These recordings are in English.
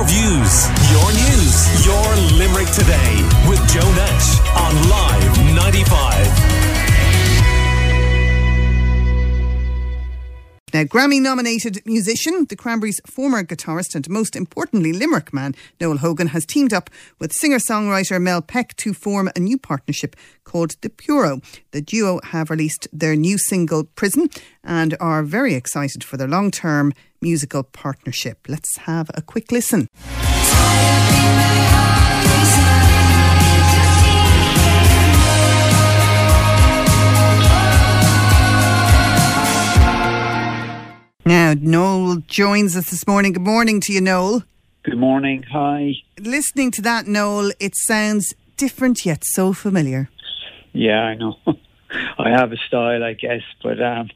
your views, your news, your Limerick today with Joe Nash on Live 95. Now, Grammy nominated musician, the Cranberries' former guitarist, and most importantly, Limerick man, Noel Hogan, has teamed up with singer songwriter Mel Peck to form a new partnership called The Puro. The duo have released their new single, Prison, and are very excited for their long term musical partnership. Let's have a quick listen. Now, Noel joins us this morning. Good morning to you, Noel. Good morning. Hi. Listening to that, Noel, it sounds different yet so familiar. Yeah, I know. I have a style, I guess, but um,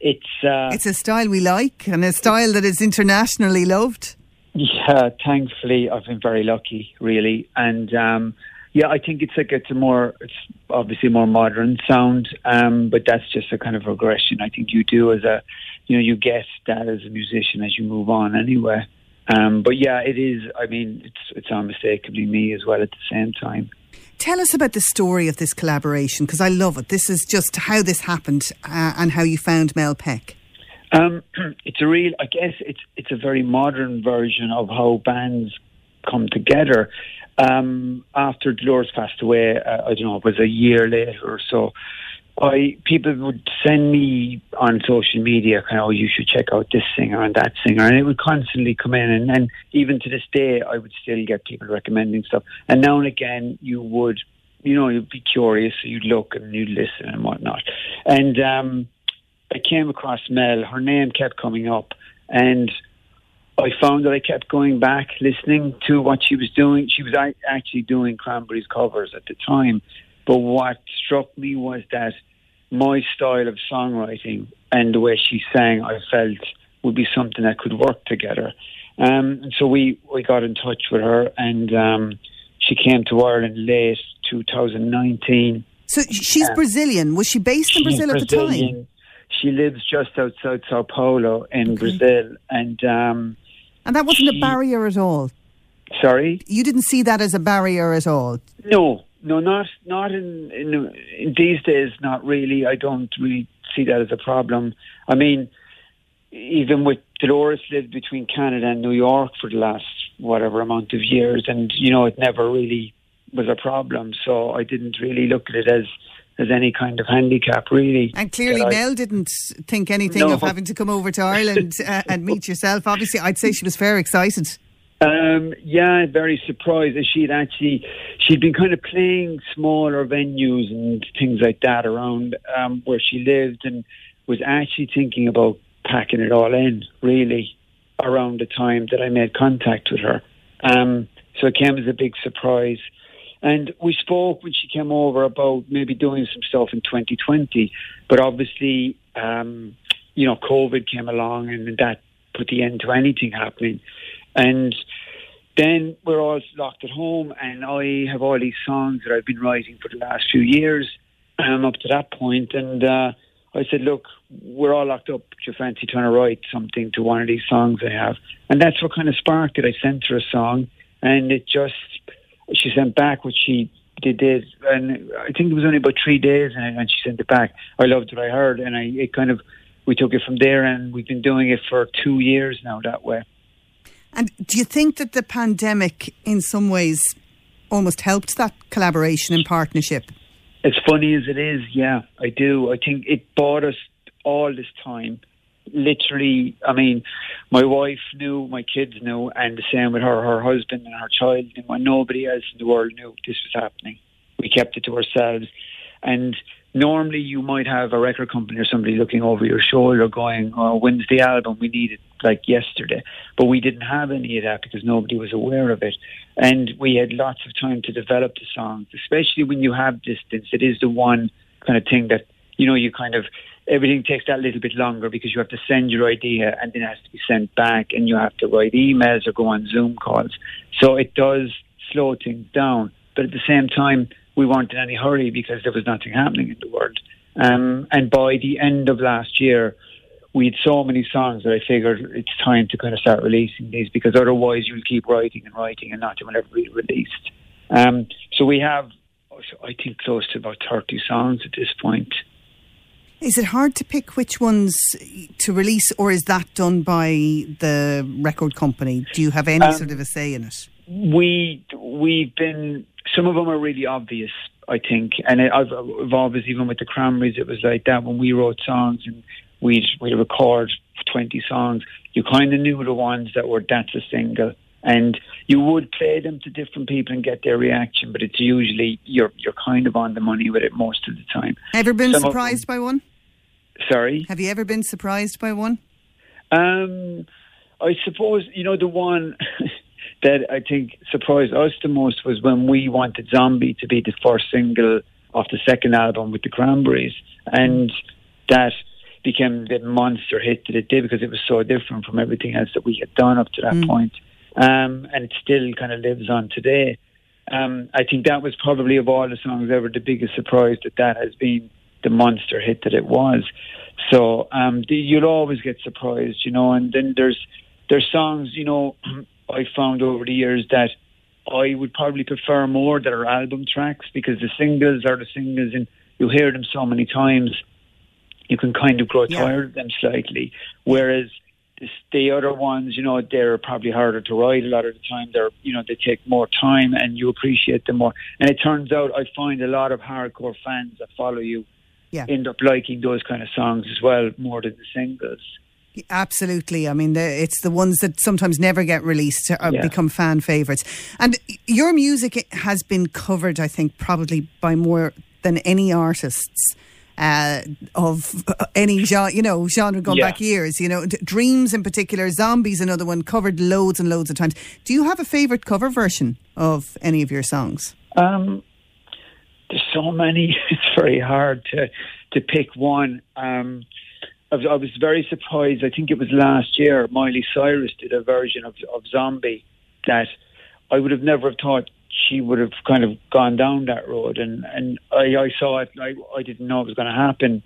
it's uh, It's a style we like and a style that is internationally loved. yeah. Thankfully, I've been very lucky, really, and um, yeah, I think it's like it's a more, it's obviously more modern sound, um, but that's just a kind of regression. I think you do as a, you know, you get that as a musician as you move on, anyway. Um, but yeah, it is. I mean, it's it's unmistakably me as well at the same time. Tell us about the story of this collaboration because I love it. This is just how this happened uh, and how you found Mel Peck. Um, it's a real, I guess it's it's a very modern version of how bands come together. Um, after Dolores passed away, uh, I don't know, it was a year later or so. I people would send me on social media, kind of, oh, you should check out this singer and that singer, and it would constantly come in. And, and even to this day, I would still get people recommending stuff. And now and again, you would, you know, you'd be curious, so you'd look and you'd listen and whatnot. And um, I came across Mel. Her name kept coming up, and I found that I kept going back, listening to what she was doing. She was actually doing Cranberries covers at the time. But what struck me was that my style of songwriting and the way she sang, I felt would be something that could work together. Um, and so we, we got in touch with her, and um, she came to Ireland late 2019. So she's Yeah. Brazilian. Was she based in Brazil at the time? She lives just outside Sao Paulo in Brazil, and um, And that wasn't a barrier at all. sorry, You didn't see that as a barrier at all. no, no, not not in, in in these days. Not really. I don't really see that as a problem. I mean, even with Dolores lived between Canada and New York for the last whatever amount of years, and you know, it never really was a problem. So I didn't really look at it as as any kind of handicap, really. And clearly, I- Mel didn't think anything No. of having to come over to Ireland uh, and meet yourself. Obviously, I'd say she was fair excited. Um, yeah, very surprised. She'd actually she'd been kind of playing smaller venues and things like that around um, where she lived, and was actually thinking about packing it all in. Really, around the time that I made contact with her, um, so it came as a big surprise. And we spoke when she came over about maybe doing some stuff in 2020, but obviously, um, you know, COVID came along and that put the end to anything happening. And then we're all locked at home, and I have all these songs that I've been writing for the last few years um, up to that point. And uh, I said, Look, we're all locked up. Do you fancy trying to write something to one of these songs I have? And that's what kind of sparked it. I sent her a song, and it just, she sent back what she did this, and I think it was only about three days, and, and she sent it back. I loved what I heard, and I it kind of we took it from there, and we've been doing it for two years now that way. And do you think that the pandemic, in some ways, almost helped that collaboration and partnership? As funny as it is, yeah, I do. I think it bought us all this time. Literally, I mean, my wife knew, my kids knew, and the same with her, her husband and her child knew, and nobody else in the world knew this was happening. We kept it to ourselves. And normally you might have a record company or somebody looking over your shoulder going, oh, when's the album? We need it like yesterday. But we didn't have any of that because nobody was aware of it. And we had lots of time to develop the songs, especially when you have distance. It is the one kind of thing that, you know, you kind of, everything takes that little bit longer because you have to send your idea and then it has to be sent back and you have to write emails or go on Zoom calls. So it does slow things down. But at the same time, we weren't in any hurry because there was nothing happening in the world. Um, and by the end of last year, we had so many songs that I figured it's time to kind of start releasing these because otherwise you'll keep writing and writing and not ever be released. Um, so we have, I think, close to about 30 songs at this point. Is it hard to pick which ones to release, or is that done by the record company? Do you have any um, sort of a say in it? We we've been some of them are really obvious, I think, and I've, I've always even with the Cranberries, it was like that when we wrote songs and we'd we'd record twenty songs. You kind of knew the ones that were that's a single, and you would play them to different people and get their reaction. But it's usually you're you're kind of on the money with it most of the time. Ever been Some surprised them, by one? Sorry, have you ever been surprised by one? Um, I suppose you know the one. that I think surprised us the most was when we wanted Zombie to be the first single off the second album with the Cranberries, and that became the monster hit that it did because it was so different from everything else that we had done up to that mm. point. Um, and it still kind of lives on today. Um, I think that was probably of all the songs ever the biggest surprise that that has been the monster hit that it was. So um, the, you'll always get surprised, you know. And then there's there's songs, you know, I found over the years that I would probably prefer more that are album tracks because the singles are the singles, and you hear them so many times you can kind of grow yeah. tired of them slightly. Whereas this, the other ones, you know, they're probably harder to ride a lot of the time. They're, you know, they take more time and you appreciate them more. And it turns out I find a lot of hardcore fans that follow you yeah. end up liking those kind of songs as well more than the singles. Absolutely. I mean, it's the ones that sometimes never get released or yeah. become fan favourites. And your music has been covered, I think, probably by more than any artists uh, of any genre, you know, genre going yeah. back years. You know, Dreams in particular, Zombies, another one covered loads and loads of times. Do you have a favourite cover version of any of your songs? Um, there's so many. It's very hard to to pick one. Um, I was, I was very surprised. I think it was last year. Miley Cyrus did a version of, of Zombie that I would have never have thought she would have kind of gone down that road. And and I, I saw it. I I didn't know it was going to happen.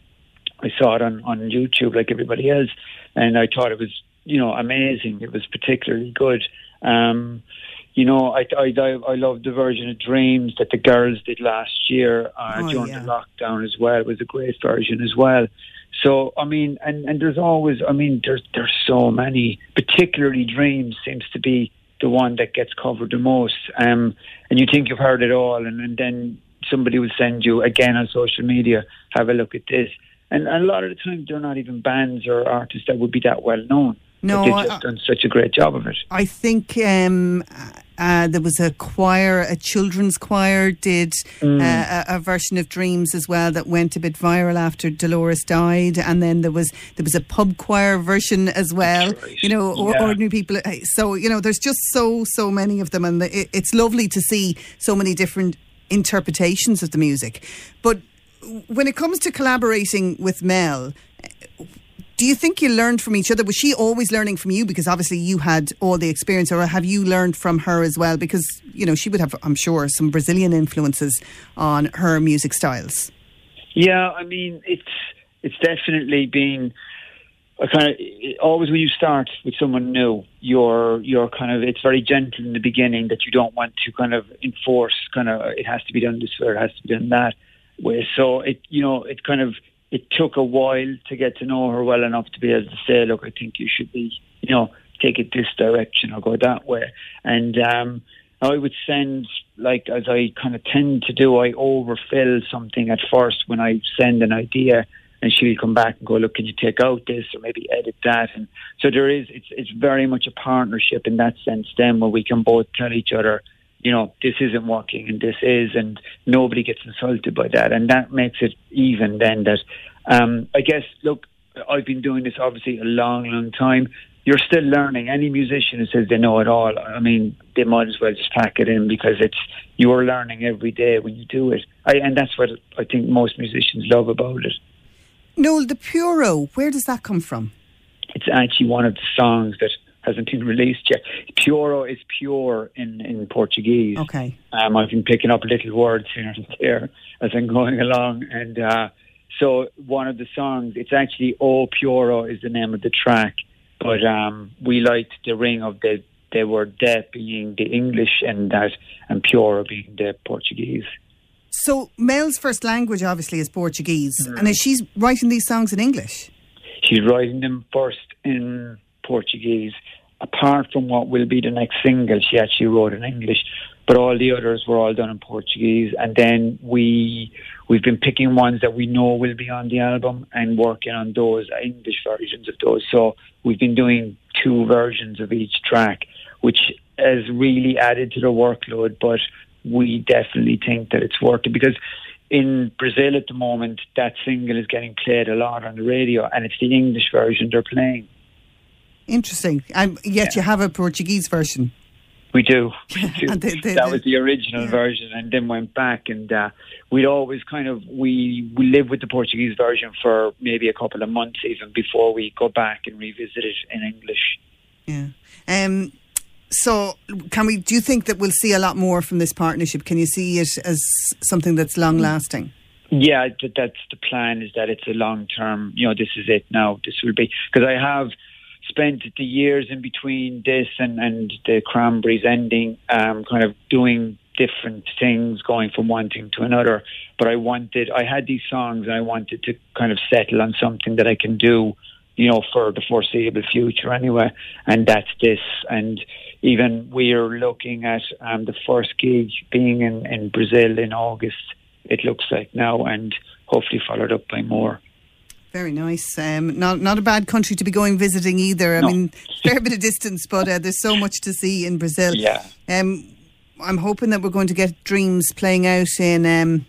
I saw it on on YouTube like everybody else, and I thought it was you know amazing. It was particularly good. Um, you know, I I I love the version of Dreams that the girls did last year uh, oh, during yeah. the lockdown as well. It was a great version as well. So I mean, and and there's always, I mean, there's there's so many. Particularly Dreams seems to be the one that gets covered the most. Um, and you think you've heard it all, and, and then somebody will send you again on social media, have a look at this. And, and a lot of the time, they're not even bands or artists that would be that well known. No, they've just done such a great job of it. I think um, uh, there was a choir, a children's choir, did mm. uh, a, a, version of Dreams as well that went a bit viral after Dolores died, and then there was there was a pub choir version as well. Right. You know, yeah. ordinary people. Uh, so you know, there's just so so many of them, and the, it, it's lovely to see so many different interpretations of the music. But when it comes to collaborating with Mel do you think you learned from each other? Was she always learning from you because obviously you had all the experience, or have you learned from her as well? Because you know she would have, I'm sure, some Brazilian influences on her music styles. Yeah, I mean it's it's definitely been a kind of always when you start with someone new, you're you're kind of it's very gentle in the beginning that you don't want to kind of enforce kind of it has to be done this way, or it has to be done that way. So it you know it kind of it took a while to get to know her well enough to be able to say, look, I think you should be, you know, take it this direction or go that way. And um, I would send, like, as I kind of tend to do, I overfill something at first when I send an idea. And she'll come back and go, look, can you take out this or maybe edit that? And so there is, it's it's very much a partnership in that sense. Then where we can both tell each other, you know, this isn't working and this is, and nobody gets insulted by that. And that makes it even then that, um, I guess, look, I've been doing this obviously a long, long time. You're still learning. Any musician who says they know it all, I mean, they might as well just pack it in because it's you're learning every day when you do it. I, and that's what I think most musicians love about it. Noel, the Puro, where does that come from? It's actually one of the songs that hasn't been released yet. Puro is pure in, in Portuguese. Okay. Um, I've been picking up little words here and there as I'm going along, and uh, So one of the songs, it's actually "O Puro" is the name of the track, but um, we liked the ring of the they were de being the English and that and Puro being the Portuguese. So Mel's first language obviously is Portuguese, Mm. and is she writing these songs in English? She's writing them first in Portuguese. Apart from what will be the next single, she actually wrote in English, but all the others were all done in Portuguese. And then we we've been picking ones that we know will be on the album and working on those uh, English versions of those. So we've been doing two versions of each track, which has really added to the workload. But we definitely think that it's worth it because in Brazil at the moment, that single is getting played a lot on the radio, and it's the English version they're playing. Interesting. And yet you have a Portuguese version. We do. We do. And the- the- that was the original yeah. version, and then went back, and uh, we'd always kind of we we live with the Portuguese version for maybe a couple of months even before we go back and revisit it in English. Yeah. Um, so, can we? Do you think that we'll see a lot more from this partnership? Can you see it as something that's long lasting? Yeah, that's the plan. Is that it's a long term. You know, this is it now. This will be because I have spent the years in between this and and the Cranberries ending, um, kind of doing different things, going from one thing to another. But I wanted, I had these songs, and I wanted to kind of settle on something that I can do. You know, for the foreseeable future, anyway, and that's this. And even we're looking at um, the first gig being in, in Brazil in August it looks like now, and hopefully followed up by more. Very nice. Um, not not a bad country to be going visiting either. I No. mean, fair bit of distance, but uh, there's so much to see in Brazil. Yeah. Um, I'm hoping that we're going to get Dreams playing out in, um,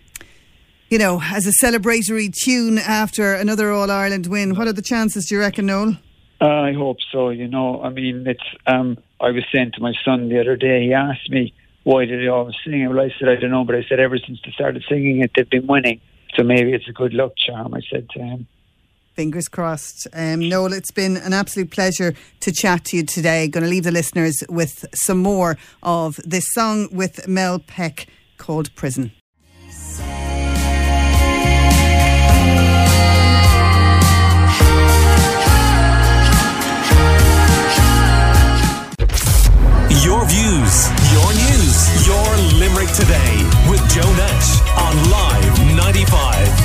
you know, as a celebratory tune after another All Ireland win. What are the chances, do you reckon, Noel? Uh, I hope so. You know, I mean, it's. Um, I was saying to my son the other day. He asked me why did they always sing it. Well, I said I don't know, but I said ever since they started singing it, they've been winning. So maybe it's a good luck charm. I said to him. Fingers crossed. Um, Noel, it's been an absolute pleasure to chat to you today. Going to leave the listeners with some more of this song with Mel Peck called Prison. Your views, your news, your Limerick today with Joe Nash on Live 95.